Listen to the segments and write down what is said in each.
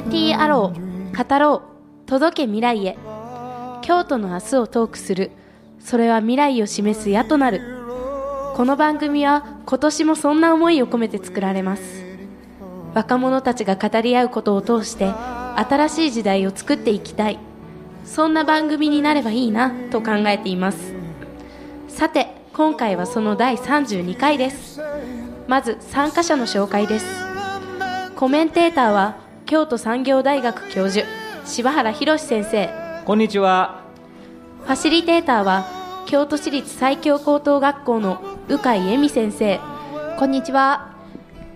KT アロー語ろう。届け未来へ。京都の明日をトークする。それは未来を示す矢となる。この番組は今年もそんな思いを込めて作られます。若者たちが語り合うことを通して新しい時代を作っていきたい。そんな番組になればいいなと考えています。さて今回はその第32回ですまず参加者の紹介ですコメンテーターは京都産業大学教授柴原博先生。こんにちは。ファシリテーターは京都市立西京高等学校の鵜飼恵美先生。こんにちは。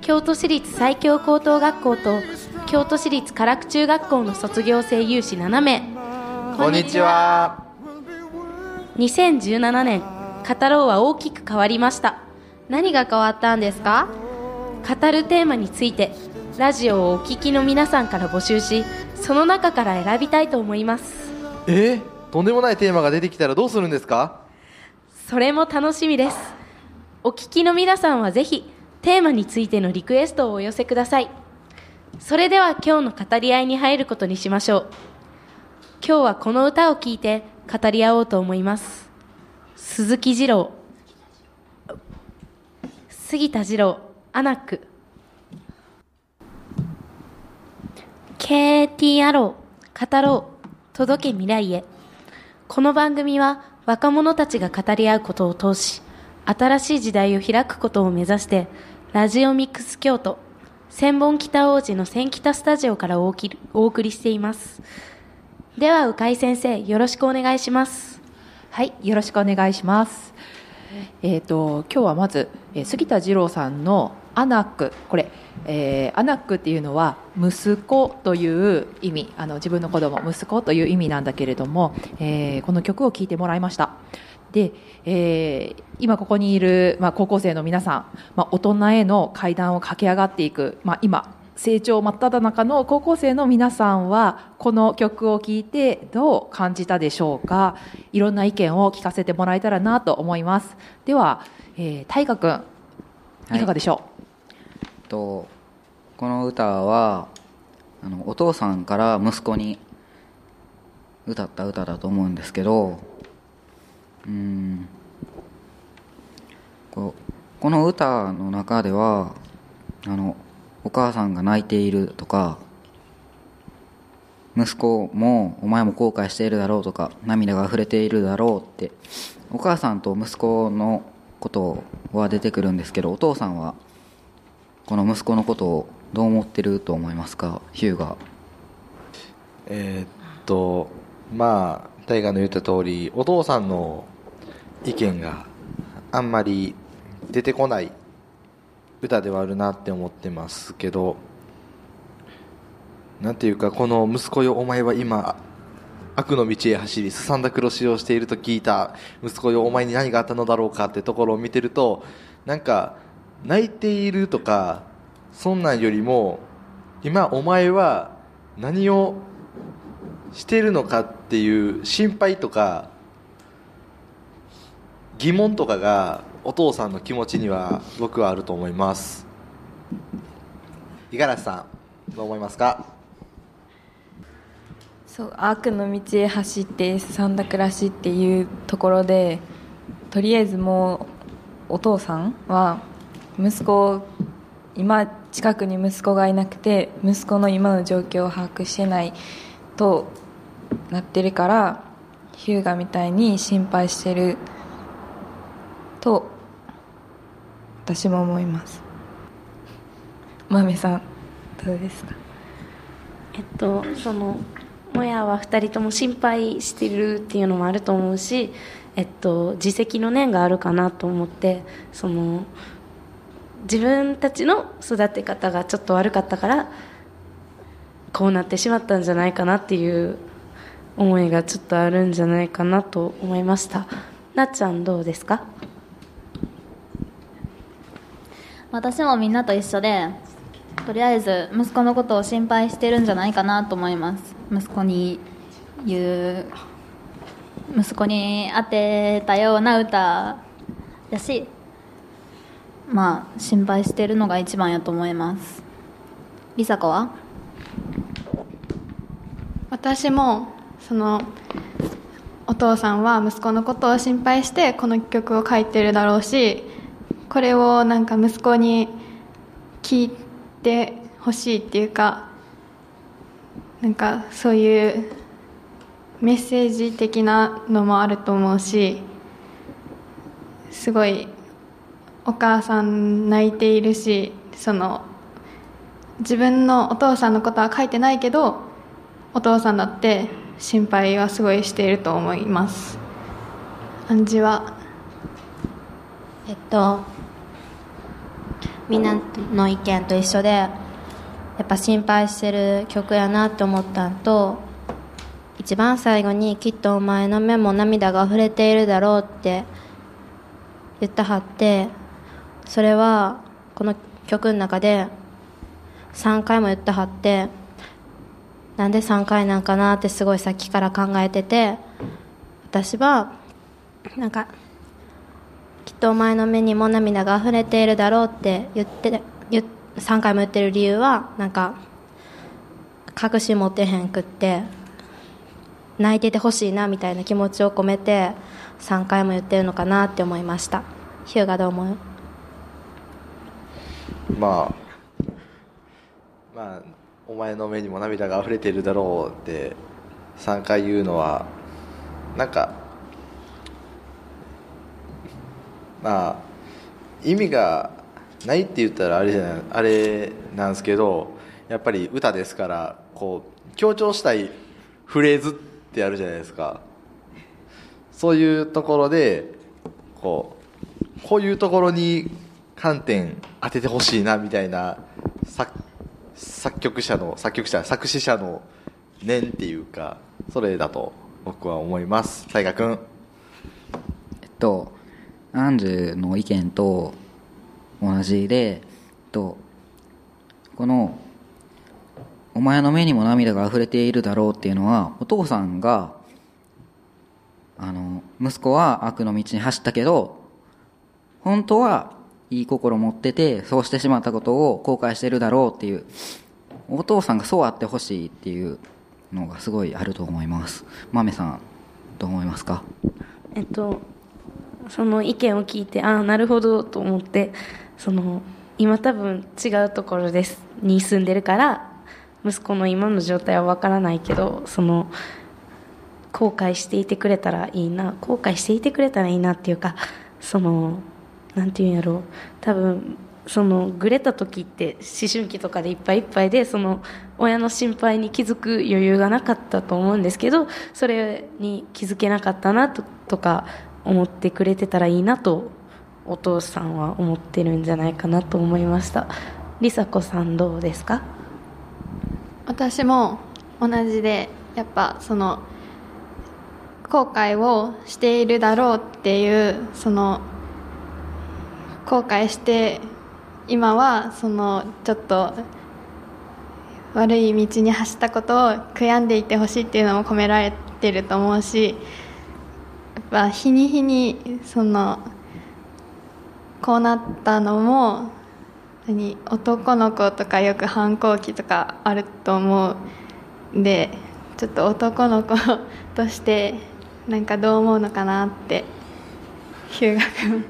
京都市立西京高等学校と京都市立唐久中学校の卒業生有志7名こんにちは。2017年語ろうは大きく変わりました。何が変わったんですか？語るテーマについてラジオをお聞きの皆さんから募集しその中から選びたいと思います。え？ー、とんでもないテーマが出てきたらどうするんですか？それも楽しみです。お聞きの皆さんはぜひテーマについてのリクエストをお寄せください。それでは今日の語り合いに入ることにしましょう。今日はこの歌を聴いて語り合おうと思います。鈴木二郎。杉田二郎。アナック KT アロー語ろう届け未来へ。この番組は若者たちが語り合うことを通し新しい時代を開くことを目指してラジオミックス京都千本北王子の千北スタジオからお送りしています。では鵜飼先生よろしくお願いします。はいよろしくお願いします。えっ、ー、と今日はまず、杉田二郎さんのアナックこれ、えー、アナックっていうのは息子という意味あの自分の子供息子という意味なんだけれども、えー、この曲を聴いてもらいました。で、えー、今ここにいる、まあ、高校生の皆さん、まあ、大人への階段を駆け上がっていく、まあ、今成長真っ只中の高校生の皆さんはこの曲を聴いてどう感じたでしょうか？いろんな意見を聞かせてもらえたらなと思います。では、えー、大河君いかがでしょう、はい。とこの歌はあのお父さんから息子に歌った歌だと思うんですけどうんここの歌の中ではあのお母さんが泣いているとか息子もお前も後悔しているだろうとか涙が溢れているだろうってお母さんと息子のことは出てくるんですけどお父さんはこの息子のことをどう思ってると思いますか？ヒューガえー、っとまあ大河の言った通りお父さんの意見があんまり出てこない歌ではあるなって思ってますけどなんていうかこの息子よお前は今悪の道へ走りすさんだ黒しをしていると聞いた息子よお前に何があったのだろうかってところを見てるとなんか泣いているとかそんなんよりも今お前は何をしてるのかっていう心配とか疑問とかがお父さんの気持ちには僕はあると思います。五十嵐さんどう思いますか？そう悪の道へ走ってすさんだ暮らしっていうところでとりあえずもうお父さんは息子今近くに息子がいなくて息子の今の状況を把握してないとなってるからヒューガみたいに心配してると私も思います。豆さんどうですか？えっとそのもやは2人とも心配してるっていうのもあると思うしえっと自責の念があるかなと思ってその自分たちの育て方がちょっと悪かったからこうなってしまったんじゃないかなっていう思いがちょっとあるんじゃないかなと思いました。なっちゃんどうですか？私もみんなと一緒でとりあえず息子のことを心配してるんじゃないかなと思います。息子に言う息子に当てたような歌やしまあ心配してるのが一番やと思います。梨紗子は？私もそのお父さんは息子のことを心配してこの曲を書いてるだろうしこれをなんか息子に聞いてほしいっていうかなんかそういうメッセージ的なのもあると思うしすごいお母さん泣いているしその自分のお父さんのことは書いてないけどお父さんだって心配はすごいしていると思います。暗示は？えっとみんなの意見と一緒でやっぱ心配してる曲やなって思ったんと一番最後にきっとお前の目も涙が溢れているだろうって言ったはってそれはこの曲の中で3回も言ったはってなんで3回なんかなってすごいさっきから考えてて私はなんかきっとお前の目にも涙が溢れているだろうって言って言3回も言ってる理由はなんか隠し持てへんくって泣いててほしいなみたいな気持ちを込めて3回も言ってるのかなって思いました。ヒューがどう思う？まあまあお前の目にも涙が溢れてるだろうって3回言うのはなんかまあ意味がないって言ったらあれじゃないあれなんですけどやっぱり歌ですからこう強調したいフレーズってあるじゃないですか。そういうところでこうこういうところに観点当ててほしいなみたいな作作曲者の作曲者作詞者の念っていうかそれだと僕は思います。大河君。えっとアンジュの意見と同じで、えっと、この「お前の目にも涙が溢れているだろう」っていうのはお父さんがあの息子は悪の道に走ったけど本当はいい心持っててそうしてしまったことを後悔してるだろうっていうお父さんがそうあってほしいっていうのがすごいあると思います。豆さんどう思いますか？えっとその意見を聞いてああなるほどと思ってその今多分違うところですに住んでるから息子の今の状態はわからないけどその後悔していてくれたらいいな後悔していてくれたらいいなっていうかそのなんていうんやろう。多分そのぐれた時って思春期とかでいっぱいいっぱいでその親の心配に気づく余裕がなかったと思うんですけどそれに気づけなかったなととか思ってくれてたらいいなとお父さんは思ってるんじゃないかなと思いました。梨紗子さんどうですか？私も同じでやっぱその後悔をしているだろうっていうその後悔して今はそのちょっと悪い道に走ったことを悔やんでいてほしいっていうのも込められてると思うしやっぱ日に日にそのこうなったのも何男の子とかよく反抗期とかあると思うんでちょっと男の子としてなんかどう思うのかなってヒューガ君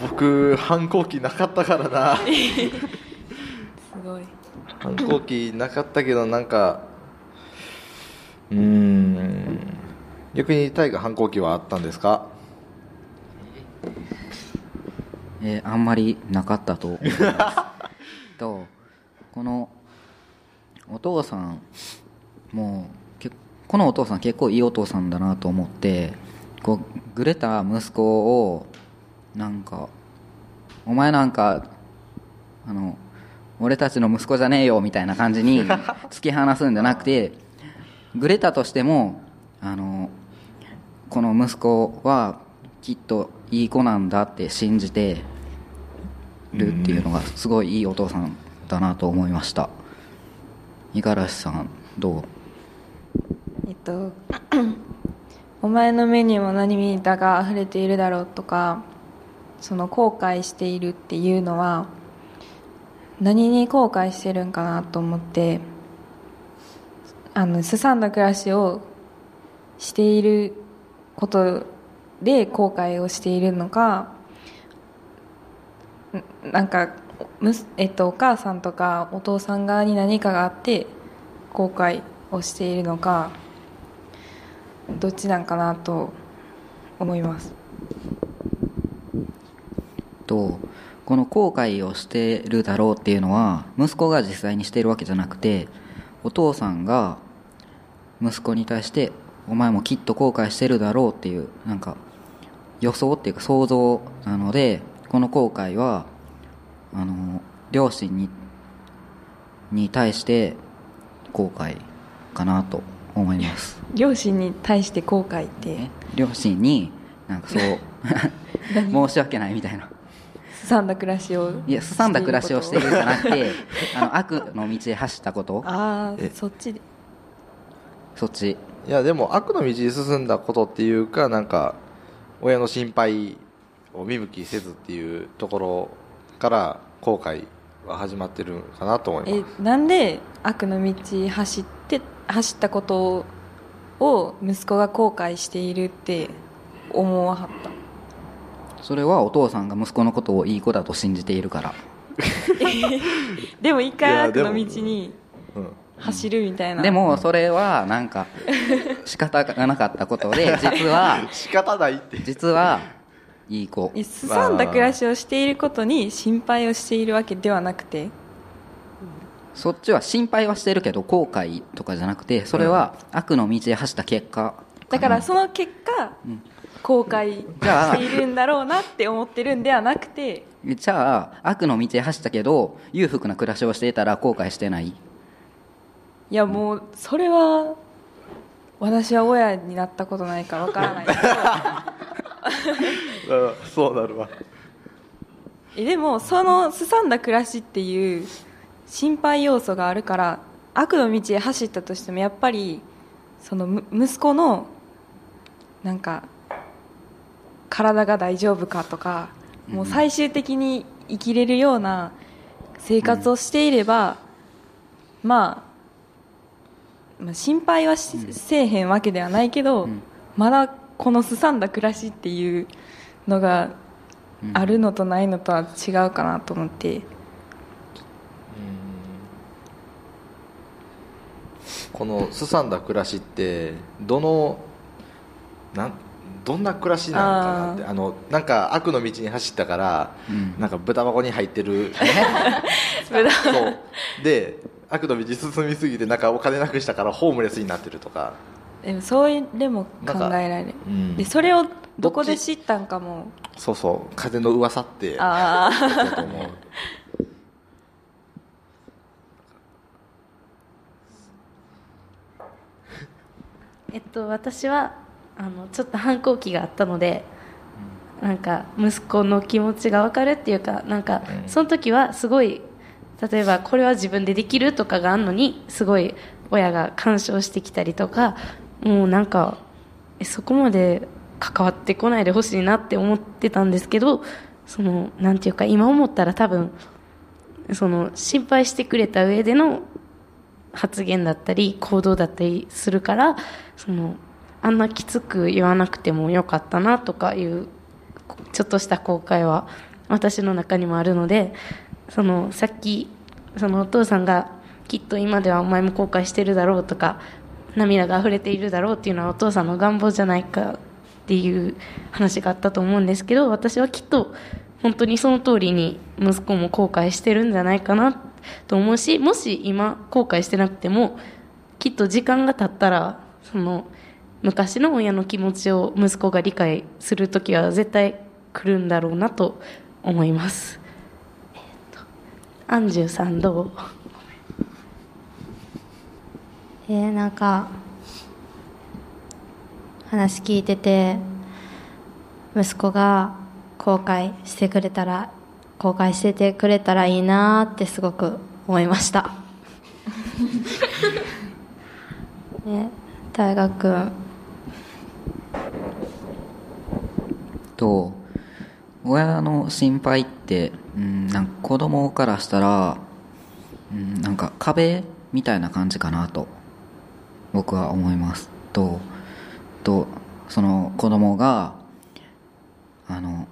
僕反抗期なかったからな。すごい。反抗期なかったけどなんかうーん逆に大河反抗期はあったんですか？えーあんまりなかったと思います。とこのお父さんもけこのお父さん結構いいお父さんだなと思ってこうぐれた息子をなんかお前なんかあの俺たちの息子じゃねえよみたいな感じに 突き放すんじゃなくてぐれたとしてもあのこの息子はきっといい子なんだって信じてるっていうのがすごいいいお父さんだなと思いました。五十嵐さんどう？えっと お前の目にも涙が溢れているだろうとかその後悔しているっていうのは何に後悔してるんかなと思ってあのすさんだ暮らしをしていることで後悔をしているのかなんかむ、えっと、お母さんとかお父さん側に何かがあって後悔をしているのかどっちなんかなと思います。とこの後悔をしてるだろうっていうのは息子が実際にしてるわけじゃなくてお父さんが息子に対してお前もきっと後悔してるだろうっていうなんか予想っていうか想像なのでこの後悔はあの両親にに対して後悔かなと思います。両親に対して後悔って。え両親になんかそう 申し訳ないみたいなすさんだ暮らしをいやすさんだ暮らしをしているんじゃなくしてあの悪の道へ走ったこと。ああえそっち。でそっち。いやでも悪の道に進んだことっていうかなんか親の心配を見向きせずっていうところから後悔は始まってるかなと思いえます。なんで悪の道走って走ったことを息子が後悔しているって思わはった？それはお父さんが息子のことをいい子だと信じているから。でも一回悪の道に。うん走るみたいな。でもそれはなんか 仕方がなかったことで 実は仕方ないって。実はいい子。えすさんだ暮らしをしていることに心配をしているわけではなくて。そっちは心配はしてるけど後悔とかじゃなくてそれは悪の道へ走った結果だからその結果、後悔じゃあしているんだろうなって思ってるんではなくて。じゃあ悪の道へ走ったけど裕福な暮らしをしていたら後悔してない？いやもうそれは私は親になったことないからわからないけど。う んそうなるわ。えでもそのすさんだ暮らしっていう心配要素があるから悪の道へ走ったとしてもやっぱりそのむ息子のなんか体が大丈夫かとかもう最終的に生きれるような生活をしていれば、まあ、まあ心配はし、せえへんわけではないけど、ん。まだこのすさんだ暮らしっていうのがあるのとないのとは違うかなと思って、このすさんだ暮らしってどのなんどんな暮らしなのかなって。あのなんか悪の道に走ったから、うん。なんか豚箱に入ってる 豚。そう。で悪の道進みすぎてなんかお金なくしたからホームレスになってるとか、でもそういうでも考えられる。うん。でそれをどこで知ったんかも。そうそう。風の噂って。ああだと思う。えっと私はあのちょっと反抗期があったので、なんか息子の気持ちが分かるっていうかなんかうん。その時はすごい例えばこれは自分でできるとかがあるのにすごい親が干渉してきたりとかもうなんかえそこまで関わってこないでほしいなって思ってたんですけどそのなんていうか今思ったら多分その心配してくれた上での発言だったり行動だったりするからそのあんなきつく言わなくてもよかったなとかいうちょっとした後悔は私の中にもあるのでそのさっきそのお父さんがきっと今ではお前も後悔してるだろうとか涙が溢れているだろうっていうのはお父さんの願望じゃないかっていう話があったと思うんですけど私はきっと本当にその通りに息子も後悔してるんじゃないかなと思うしもし今後悔してなくてもきっと時間が経ったらその昔の親の気持ちを息子が理解する時は絶対来るんだろうなと思います。えっとアンジュさんどう？えー、なんか話聞いてて息子が後悔してくれたら後悔しててくれたらいいなーってすごく思いました ね大学と親の心配って、うん、なんか子供からしたら、うん、なんか壁みたいな感じかなと僕は思います。ととその子供があの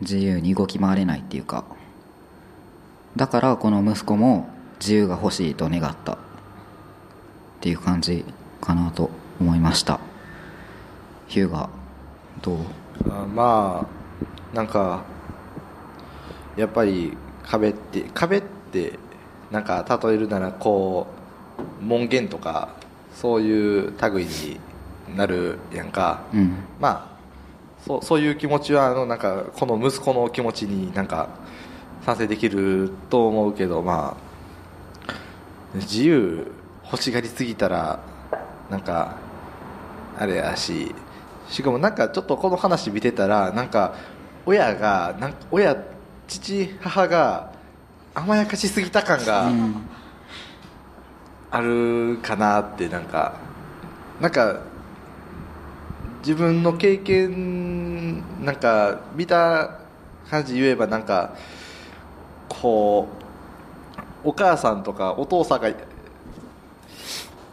自由に動き回れないっていうかだからこの息子も自由が欲しいと願った。っていう感じかなと思いました。ヒューガどう？あまあなんかやっぱり壁って壁ってなんか例えるならこう門限とかそういう類になるやんか、うん。まあそうそういう気持ちはあのなんかこの息子の気持ちになんか賛成できると思うけどまあ自由欲しがりすぎたらなんかあれやししかもなんかちょっとこの話見てたらなんか親がなんか親父母が甘やかしすぎた感があるかなってなんかなんか自分の経験なんか見た感じ言えばなんかこうお母さんとかお父さんが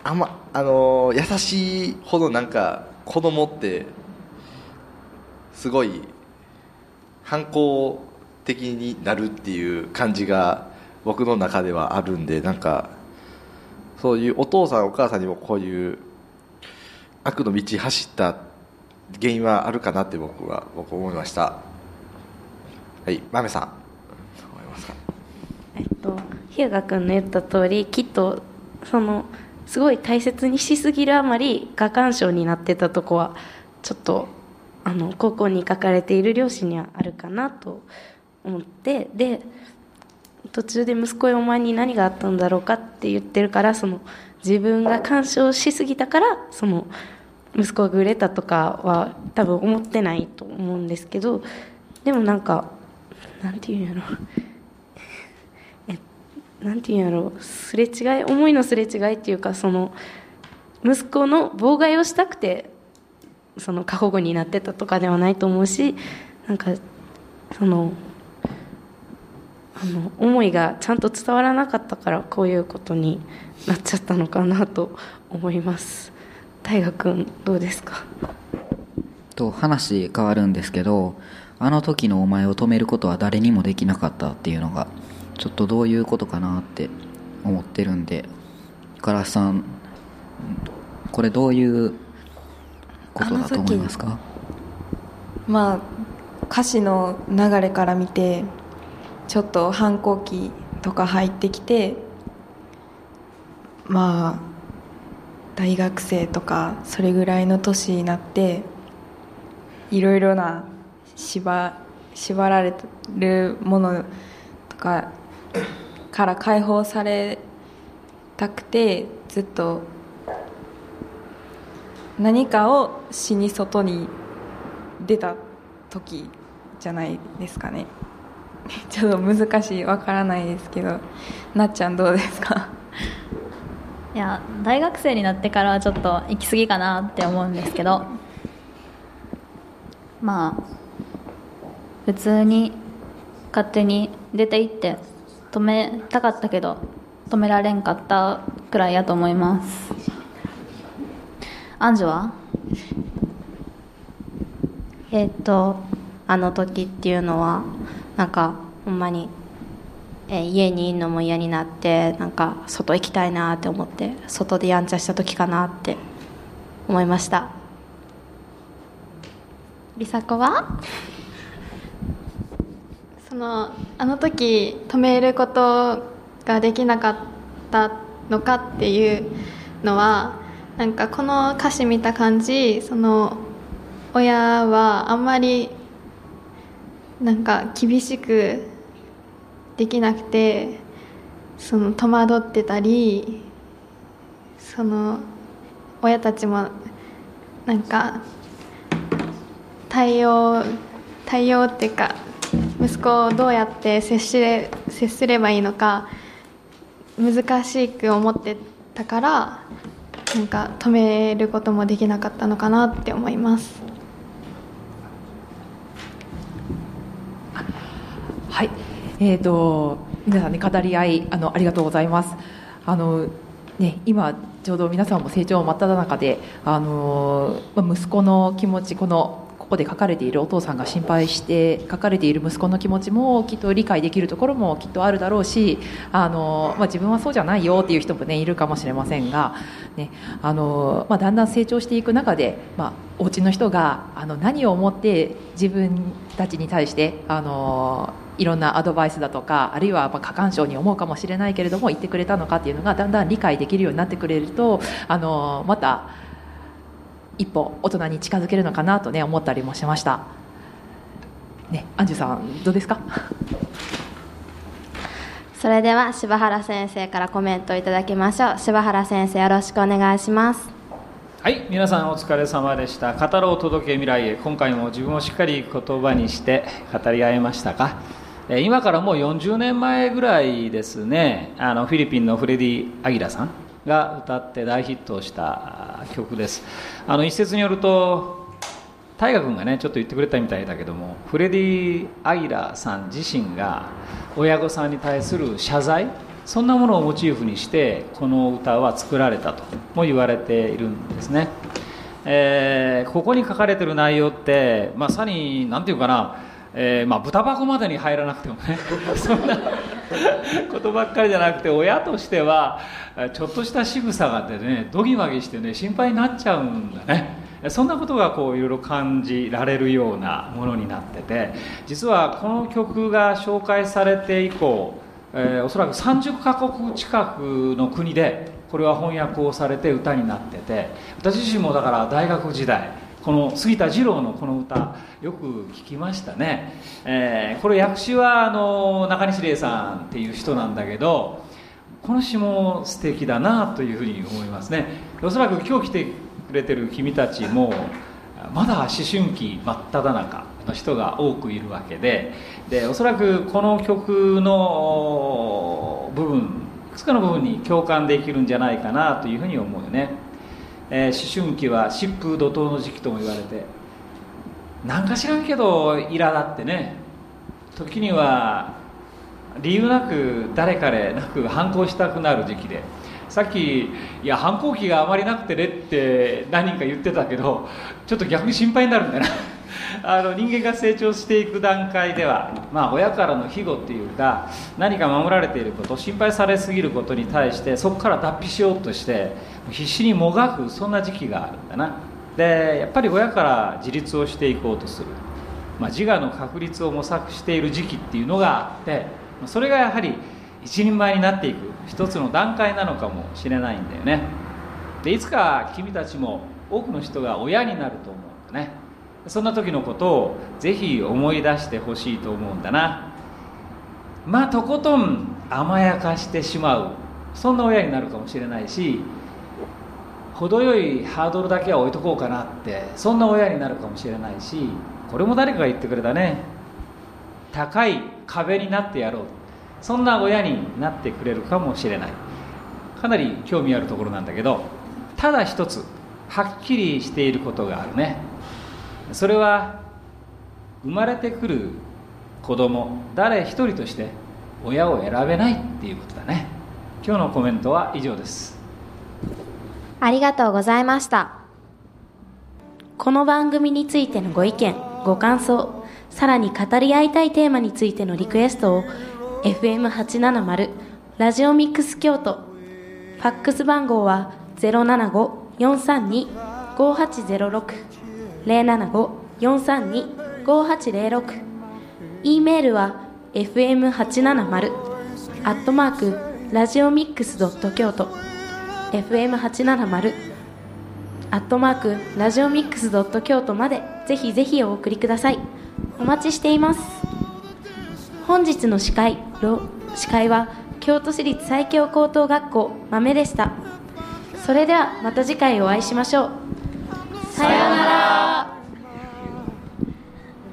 あんまあの優しいほどなんか子供ってすごい反抗的になるっていう感じが僕の中ではあるんでなんかそういうお父さんお母さんにもこういう悪の道走った原因はあるかなって僕は僕思いました。はい。豆さん。えっと日向君の言った通りきっとそのすごい大切にしすぎるあまり過干渉になってたとこはちょっとあの高校に書かれている両親にはあるかなと思ってで途中で息子やお前に何があったんだろうかって言ってるからその自分が干渉しすぎたからその息子がグレたとかは多分思ってないと思うんですけどでもなんかなんていうんやろ。なんていうんやろうすれ違い思いのすれ違いっていうかその息子の妨害をしたくてその過保護になってたとかではないと思うしなんかそのあの思いがちゃんと伝わらなかったからこういうことになっちゃったのかなと思います。大河君どうですか？と話変わるんですけどあの時のお前を止めることは誰にもできなかったっていうのがちょっとどういうことかなって思ってるんで唐さんこれどういうことだと思いますか？まあ歌詞の流れから見てちょっと反抗期とか入ってきてまあ大学生とかそれぐらいの年になっていろいろな縛縛られるものとかから解放されたくてずっと何かをしに外に出た時じゃないですかね。ちょっと難しいわからないですけど。なっちゃんどうですか？いや大学生になってからはちょっと行き過ぎかなって思うんですけど。まあ普通に勝手に出て行って止めたかったけど止められんかったくらいやと思います。アンジュは？えっとあの時っていうのはなんかほんまに、えー家にいるのも嫌になってなんか外行きたいなって思って外でやんちゃした時かなって思いました。梨紗子は？そのあの時止めることができなかったのかっていうのはなんかこの歌詞見た感じその親はあんまりなんか厳しくできなくてその戸惑ってたりその親たちもなんか対応対応っていうか息子をどうやって接し接すればいいのか難しく思ってたからなんか止めることもできなかったのかなって思いますはい、えー、と皆さんね語り合いあのありがとうございます。あのね、今ちょうど皆さんも成長真っ只中で、あのーまあ息子の気持ちこのここで書かれているお父さんが心配して書かれている息子の気持ちもきっと理解できるところもきっとあるだろうし、あのまあ、自分はそうじゃないよっていう人も、ね、いるかもしれませんが、ねあのまあ、だんだん成長していく中で、まあ、お家の人があの何を思って自分たちに対して、あのいろんなアドバイスだとかあるいはまあ過干渉に思うかもしれないけれども言ってくれたのかっていうのがだんだん理解できるようになってくれるとあのまた一歩大人に近づけるのかなとね思ったりもしました。ね、アンジュさんどうですか？それでは柴原先生からコメントをいただきましょう。柴原先生よろしくお願いします。はい皆さんお疲れ様でした。語ろう届け未来へ今回も自分をしっかり言葉にして語り合えましたか？えー今からもう40年前ぐらいですね。あのフィリピンのフレディ・アギラさんが歌って大ヒットした曲です。あの一説によると大河君がねちょっと言ってくれたみたいだけどもフレディ・アギラさん自身が親御さんに対する謝罪そんなものをモチーフにしてこの歌は作られたとも言われているんですね、えーここに書かれてる内容ってまさに何て言うかなえーまあ、豚箱までに入らなくてもね。そんなことばっかりじゃなくて親としてはちょっとした仕草があってねドギマギしてね心配になっちゃうんだね。そんなことがこういろいろ感じられるようなものになってて実はこの曲が紹介されて以降、えーおそらく30カ国近くの国でこれは翻訳をされて歌になってて私自身もだから大学時代この杉田二郎のこの歌よく聞きましたね、えーこれ訳詞はあの中西礼さんっていう人なんだけどこの詩も素敵だなというふうに思いますね。おそらく今日来てくれてる君たちもまだ思春期真っ只中の人が多くいるわけででおそらくこの曲の部分いくつかの部分に共感できるんじゃないかなというふうに思うよね、えー思春期は疾風怒涛の時期とも言われてなんか知らんけど苛立ってね。時には理由なく誰彼なく反抗したくなる時期で。さっきいや反抗期があまりなくてねって何人か言ってたけどちょっと逆に心配になるんだよな。あの人間が成長していく段階では、まあ、親からの庇護っていうか何か守られていること心配されすぎることに対してそこから脱皮しようとして必死にもがくそんな時期があるんだな。でやっぱり親から自立をしていこうとする、まあ、自我の確立を模索している時期っていうのがあってそれがやはり一人前になっていく一つの段階なのかもしれないんだよね。でいつか君たちも多くの人が親になると思うんだね。そんな時のことをぜひ思い出してほしいと思うんだな。まあとことん甘やかしてしまうそんな親になるかもしれないし程よいハードルだけは置いとこうかなってそんな親になるかもしれないしこれも誰かが言ってくれたね。高い壁になってやろう。そんな親になってくれるかもしれない。かなり興味あるところなんだけどただ一つはっきりしていることがあるね。それは生まれてくる子供誰一人として親を選べないっていうことだね。今日のコメントは以上です。ありがとうございました。この番組についてのご意見ご感想さらに語り合いたいテーマについてのリクエストを FM870 ラジオミックス京都ファックス番号は075-432-5806 075-432-5806 e メールは fm870 アットマークラジオミックスドット京都。FM870 アットマークラジオミックスドット京都までぜひぜひお送りください。お待ちしています。本日の司会司会は京都市立最強高等学校豆でした。それではまた次回お会いしましょう。さようなら。